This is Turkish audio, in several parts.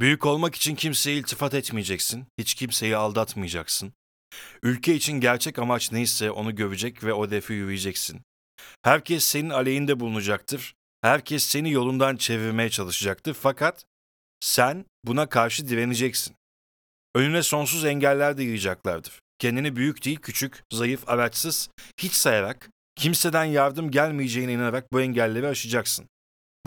Büyük olmak için kimseye iltifat etmeyeceksin, hiç kimseyi aldatmayacaksın. Ülke için gerçek amaç neyse onu görecek ve o hedefe yürüyeceksin. Herkes senin aleyhinde bulunacaktır. Herkes seni yolundan çevirmeye çalışacaktır fakat sen buna karşı direneceksin. Önüne sonsuz engeller de yığacaklardır. Kendini büyük değil küçük, zayıf, araçsız, hiç sayarak, kimseden yardım gelmeyeceğine inanarak bu engelleri aşacaksın.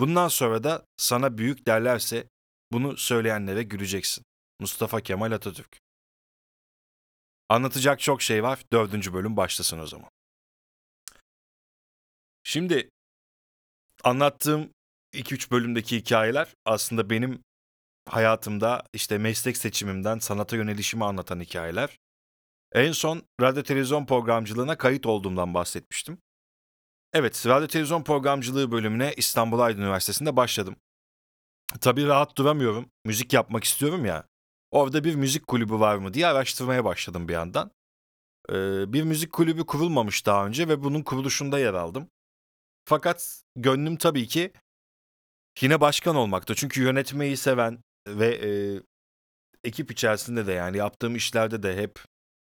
Bundan sonra da sana büyük derlerse bunu söyleyenlere güleceksin. Mustafa Kemal Atatürk Anlatacak çok şey var. Dördüncü bölüm başlasın o zaman. Şimdi anlattığım 2-3 bölümdeki hikayeler aslında benim hayatımda işte meslek seçimimden sanata yönelişimi anlatan hikayeler. En son radyo televizyon programcılığına kayıt olduğumdan bahsetmiştim. Evet, radyo televizyon programcılığı bölümüne İstanbul Aydın Üniversitesi'nde başladım. Tabii rahat duramıyorum. Müzik yapmak istiyorum ya. Orada bir müzik kulübü var mı diye araştırmaya başladım bir yandan. Ee, bir müzik kulübü kurulmamış daha önce ve bunun kuruluşunda yer aldım. Fakat gönlüm tabii ki yine başkan olmakta. Çünkü yönetmeyi seven ve e, ekip içerisinde de yani yaptığım işlerde de hep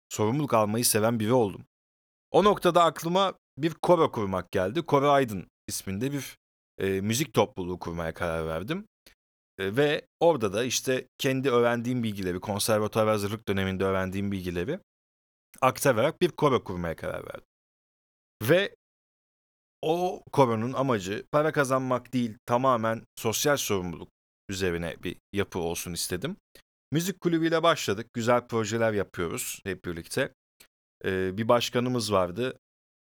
sorumluluk almayı seven biri oldum. O noktada aklıma bir koro kurmak geldi. Koro Aydın isminde bir e, müzik topluluğu kurmaya karar verdim. E, ve orada da işte kendi öğrendiğim bilgileri, konservatuar hazırlık döneminde öğrendiğim bilgileri aktararak bir koro kurmaya karar verdim. Ve o koronun amacı para kazanmak değil, tamamen sosyal sorumluluk üzerine bir yapı olsun istedim. Müzik kulübüyle başladık. Güzel projeler yapıyoruz hep birlikte. Ee, bir başkanımız vardı.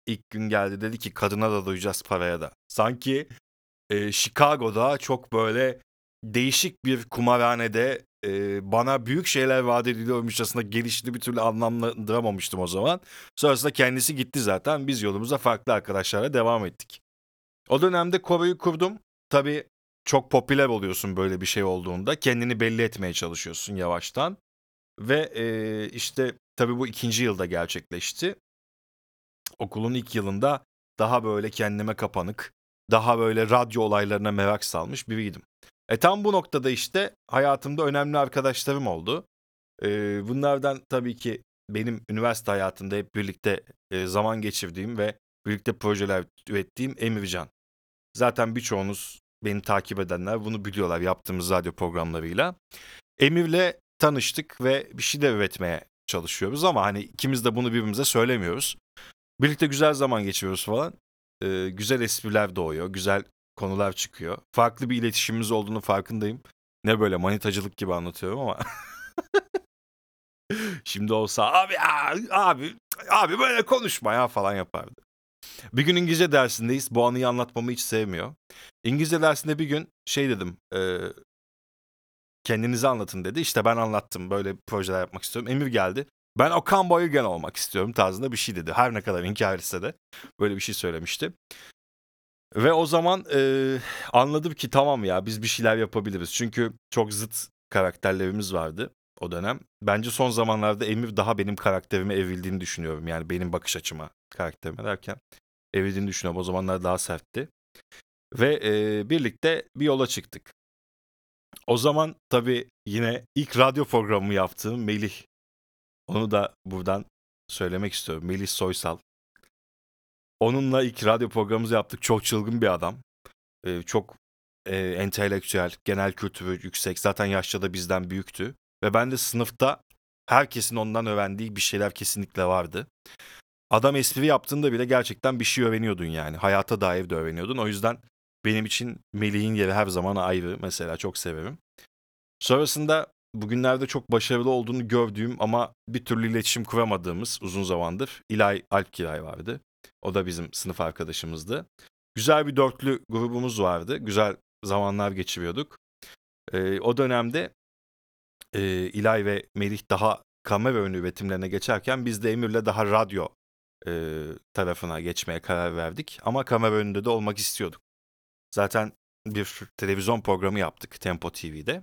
İlk gün geldi dedi ki kadına da duyacağız paraya da. Sanki e, Chicago'da çok böyle değişik bir kumarhanede e, bana büyük şeyler vaat ediliyormuşçasına gelişini bir türlü anlamlandıramamıştım o zaman. Sonrasında kendisi gitti zaten. Biz yolumuza farklı arkadaşlarla devam ettik. O dönemde Kore'yi kurdum. Tabii çok popüler oluyorsun böyle bir şey olduğunda. Kendini belli etmeye çalışıyorsun yavaştan. Ve e, işte tabii bu ikinci yılda gerçekleşti. Okulun ilk yılında daha böyle kendime kapanık, daha böyle radyo olaylarına merak salmış biriydim. E tam bu noktada işte hayatımda önemli arkadaşlarım oldu. E, bunlardan tabii ki benim üniversite hayatında hep birlikte e, zaman geçirdiğim ve birlikte projeler ürettiğim Emircan. Zaten birçoğunuz beni takip edenler bunu biliyorlar yaptığımız radyo programlarıyla. Emir'le tanıştık ve bir şey de üretmeye çalışıyoruz ama hani ikimiz de bunu birbirimize söylemiyoruz. Birlikte güzel zaman geçiriyoruz falan. Ee, güzel espriler doğuyor, güzel konular çıkıyor. Farklı bir iletişimimiz olduğunu farkındayım. Ne böyle manitacılık gibi anlatıyorum ama. Şimdi olsa abi abi abi böyle konuşma ya falan yapardı. Bir gün İngilizce dersindeyiz. Bu anıyı anlatmamı hiç sevmiyor. İngilizce dersinde bir gün şey dedim. E, kendinizi anlatın dedi. İşte ben anlattım. Böyle projeler yapmak istiyorum. Emir geldi. Ben Okan Bayülgen olmak istiyorum tarzında bir şey dedi. Her ne kadar inkar etse de böyle bir şey söylemişti. Ve o zaman e, anladım ki tamam ya biz bir şeyler yapabiliriz. Çünkü çok zıt karakterlerimiz vardı o dönem. Bence son zamanlarda Emir daha benim karakterime evrildiğini düşünüyorum. Yani benim bakış açıma karakterime derken evrildiğini düşünüyorum. O zamanlar daha sertti. Ve e, birlikte bir yola çıktık. O zaman tabii yine ilk radyo programı yaptığım Melih. Onu da buradan söylemek istiyorum. Melih Soysal. Onunla ilk radyo programımızı yaptık. Çok çılgın bir adam. Ee, çok e, entelektüel, genel kültürü yüksek. Zaten yaşça da bizden büyüktü. Ve ben de sınıfta herkesin ondan öğrendiği bir şeyler kesinlikle vardı. Adam espri yaptığında bile gerçekten bir şey öğreniyordun yani. Hayata dair de öğreniyordun. O yüzden benim için Melih'in yeri her zaman ayrı. Mesela çok severim. Sonrasında bugünlerde çok başarılı olduğunu gördüğüm ama bir türlü iletişim kuramadığımız uzun zamandır İlay Alpkiray vardı. O da bizim sınıf arkadaşımızdı. Güzel bir dörtlü grubumuz vardı. Güzel zamanlar geçiriyorduk. Ee, o dönemde e, İlay ve Melih daha kamera önü üretimlerine geçerken biz de Emir'le daha radyo e, tarafına geçmeye karar verdik. Ama kamera önünde de olmak istiyorduk. Zaten bir televizyon programı yaptık Tempo TV'de.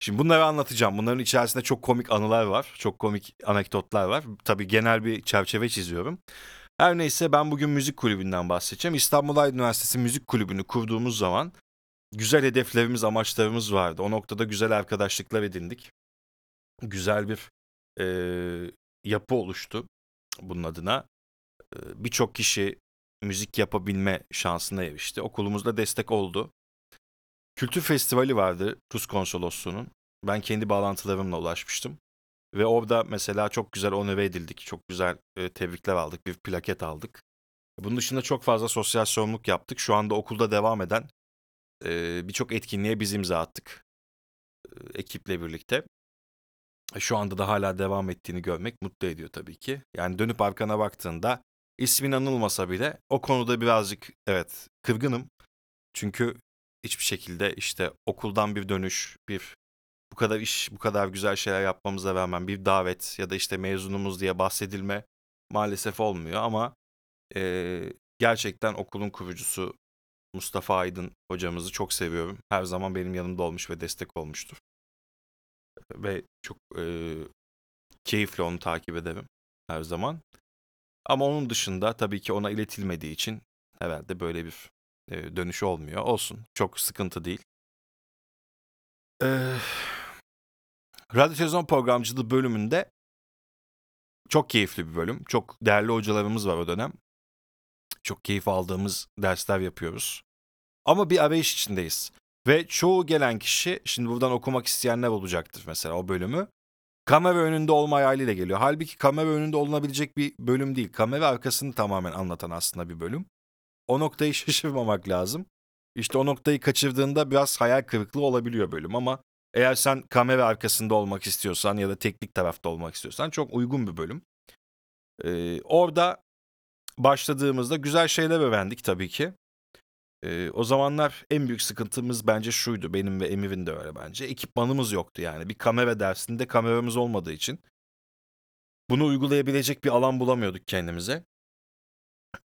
Şimdi bunları anlatacağım. Bunların içerisinde çok komik anılar var. Çok komik anekdotlar var. Tabii genel bir çerçeve çiziyorum. Her neyse ben bugün müzik kulübünden bahsedeceğim. İstanbul Aydın Üniversitesi Müzik Kulübü'nü kurduğumuz zaman güzel hedeflerimiz, amaçlarımız vardı. O noktada güzel arkadaşlıklar edindik. Güzel bir e, yapı oluştu bunun adına. E, Birçok kişi müzik yapabilme şansına erişti. Okulumuzda destek oldu. Kültür festivali vardı Rus konsolosluğunun. Ben kendi bağlantılarımla ulaşmıştım. Ve orada mesela çok güzel onore edildik. Çok güzel e, tebrikler aldık. Bir plaket aldık. Bunun dışında çok fazla sosyal sorumluluk yaptık. Şu anda okulda devam eden e, birçok etkinliğe biz imza attık. E, ekiple birlikte. Şu anda da hala devam ettiğini görmek mutlu ediyor tabii ki. Yani dönüp arkana baktığında ismin anılmasa bile o konuda birazcık evet kırgınım. Çünkü hiçbir şekilde işte okuldan bir dönüş, bir bu kadar iş, bu kadar güzel şeyler yapmamıza rağmen bir davet ya da işte mezunumuz diye bahsedilme maalesef olmuyor ama e, gerçekten okulun kurucusu Mustafa Aydın hocamızı çok seviyorum. Her zaman benim yanımda olmuş ve destek olmuştur. Ve çok e, keyifli onu takip ederim her zaman. Ama onun dışında tabii ki ona iletilmediği için herhalde böyle bir e, dönüş olmuyor. Olsun. Çok sıkıntı değil. Ee, Radyo televizyon programcılığı bölümünde çok keyifli bir bölüm. Çok değerli hocalarımız var o dönem. Çok keyif aldığımız dersler yapıyoruz. Ama bir arayış içindeyiz. Ve çoğu gelen kişi, şimdi buradan okumak isteyenler olacaktır mesela o bölümü. Kamera önünde olma hayaliyle geliyor. Halbuki kamera önünde olunabilecek bir bölüm değil. Kamera arkasını tamamen anlatan aslında bir bölüm. O noktayı şaşırmamak lazım. İşte o noktayı kaçırdığında biraz hayal kırıklığı olabiliyor bölüm ama eğer sen kamera arkasında olmak istiyorsan ya da teknik tarafta olmak istiyorsan çok uygun bir bölüm. Ee, orada başladığımızda güzel şeyler öğrendik tabii ki. Ee, o zamanlar en büyük sıkıntımız bence şuydu. Benim ve Emir'in de öyle bence. Ekipmanımız yoktu yani. Bir kamera dersinde kameramız olmadığı için. Bunu uygulayabilecek bir alan bulamıyorduk kendimize.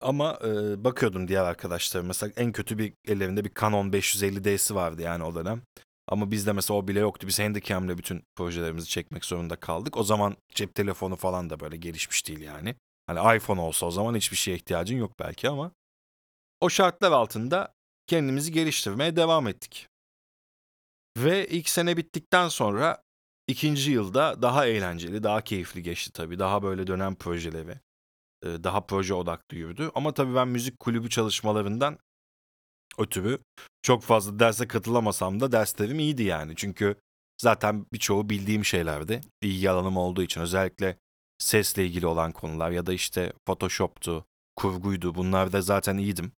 Ama e, bakıyordum diğer arkadaşlarım. Mesela en kötü bir ellerinde bir Canon 550D'si vardı yani o dönem. Ama bizde mesela o bile yoktu. Biz Handycam'le bütün projelerimizi çekmek zorunda kaldık. O zaman cep telefonu falan da böyle gelişmiş değil yani. Hani iPhone olsa o zaman hiçbir şeye ihtiyacın yok belki ama. O şartlar altında kendimizi geliştirmeye devam ettik. Ve ilk sene bittikten sonra ikinci yılda daha eğlenceli, daha keyifli geçti tabii. Daha böyle dönem projeleri, daha proje odaklı yürüdü. Ama tabii ben müzik kulübü çalışmalarından ötürü çok fazla derse katılamasam da derslerim iyiydi yani. Çünkü zaten birçoğu bildiğim şeylerdi. İlgi alanım olduğu için özellikle sesle ilgili olan konular ya da işte Photoshop'tu, kurguydu bunlarda zaten iyiydim.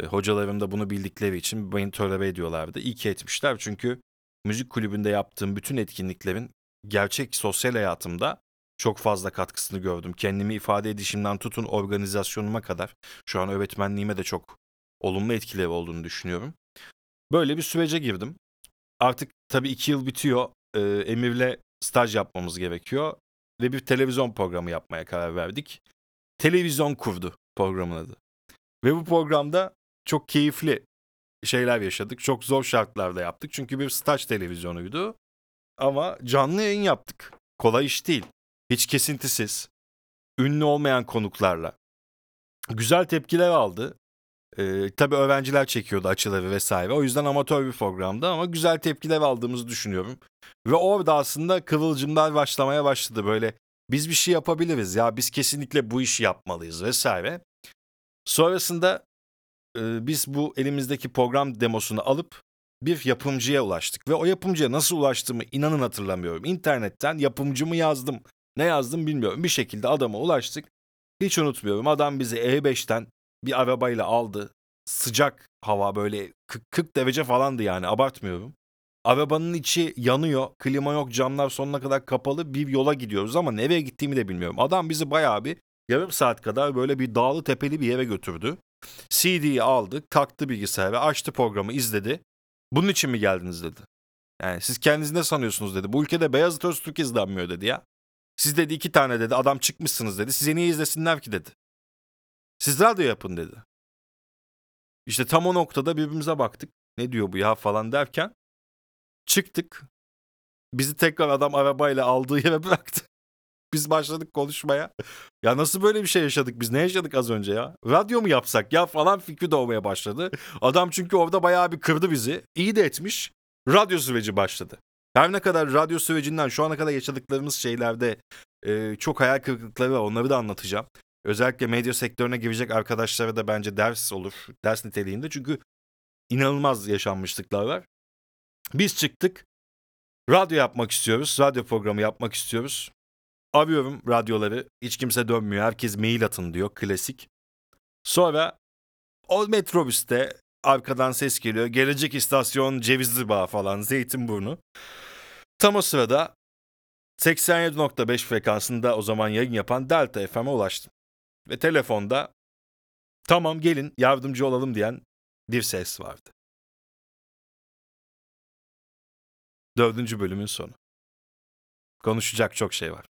E, hocalarım da bunu bildikleri için beni tolere ediyorlardı. İyi ki etmişler çünkü müzik kulübünde yaptığım bütün etkinliklerin gerçek sosyal hayatımda çok fazla katkısını gördüm. Kendimi ifade edişimden tutun organizasyonuma kadar şu an öğretmenliğime de çok olumlu etkileri olduğunu düşünüyorum. Böyle bir sürece girdim. Artık tabii iki yıl bitiyor. Ee, Emir'le staj yapmamız gerekiyor. Ve bir televizyon programı yapmaya karar verdik. Televizyon kurdu programın adı. Ve bu programda çok keyifli şeyler yaşadık. Çok zor şartlarda yaptık. Çünkü bir staj televizyonuydu. Ama canlı yayın yaptık. Kolay iş değil. Hiç kesintisiz. Ünlü olmayan konuklarla. Güzel tepkiler aldı. Ee, tabii öğrenciler çekiyordu açıları vesaire. O yüzden amatör bir programdı ama güzel tepkiler aldığımızı düşünüyorum. Ve orada aslında kıvılcımlar başlamaya başladı. Böyle biz bir şey yapabiliriz ya biz kesinlikle bu işi yapmalıyız vesaire. Sonrasında e, biz bu elimizdeki program demosunu alıp bir yapımcıya ulaştık. Ve o yapımcıya nasıl ulaştığımı inanın hatırlamıyorum. İnternetten yapımcımı yazdım. Ne yazdım bilmiyorum. Bir şekilde adama ulaştık. Hiç unutmuyorum. Adam bizi E5'ten bir arabayla aldı. Sıcak hava böyle 40 derece falandı yani abartmıyorum. Arabanın içi yanıyor, klima yok, camlar sonuna kadar kapalı bir yola gidiyoruz ama nereye gittiğimi de bilmiyorum. Adam bizi bayağı bir yarım saat kadar böyle bir dağlı tepeli bir yere götürdü. CD'yi aldı, taktı bilgisayara, açtı programı, izledi. Bunun için mi geldiniz dedi. Yani siz kendiniz ne sanıyorsunuz dedi. Bu ülkede Beyazıt Öztürk izlenmiyor dedi ya. Siz dedi iki tane dedi adam çıkmışsınız dedi. Size niye izlesinler ki dedi. Siz radyo yapın dedi. İşte tam o noktada birbirimize baktık. Ne diyor bu ya falan derken çıktık. Bizi tekrar adam arabayla aldığı yere bıraktı. Biz başladık konuşmaya. Ya nasıl böyle bir şey yaşadık biz? Ne yaşadık az önce ya? Radyo mu yapsak ya falan fikri doğmaya başladı. Adam çünkü orada bayağı bir kırdı bizi. İyi de etmiş. Radyo süreci başladı. Her ne kadar radyo sürecinden şu ana kadar yaşadıklarımız şeylerde e, çok hayal kırıklıkları var. Onları da anlatacağım. Özellikle medya sektörüne girecek arkadaşlara da bence ders olur. Ders niteliğinde. Çünkü inanılmaz yaşanmışlıklar var. Biz çıktık. Radyo yapmak istiyoruz. Radyo programı yapmak istiyoruz. Arıyorum radyoları. Hiç kimse dönmüyor. Herkes mail atın diyor. Klasik. Sonra o metrobüste arkadan ses geliyor. Gelecek istasyon Cevizli Bağ falan Zeytinburnu. Tam o sırada 87.5 frekansında o zaman yayın yapan Delta FM'e ulaştım. Ve telefonda tamam gelin yardımcı olalım diyen bir ses vardı. Dördüncü bölümün sonu. Konuşacak çok şey var.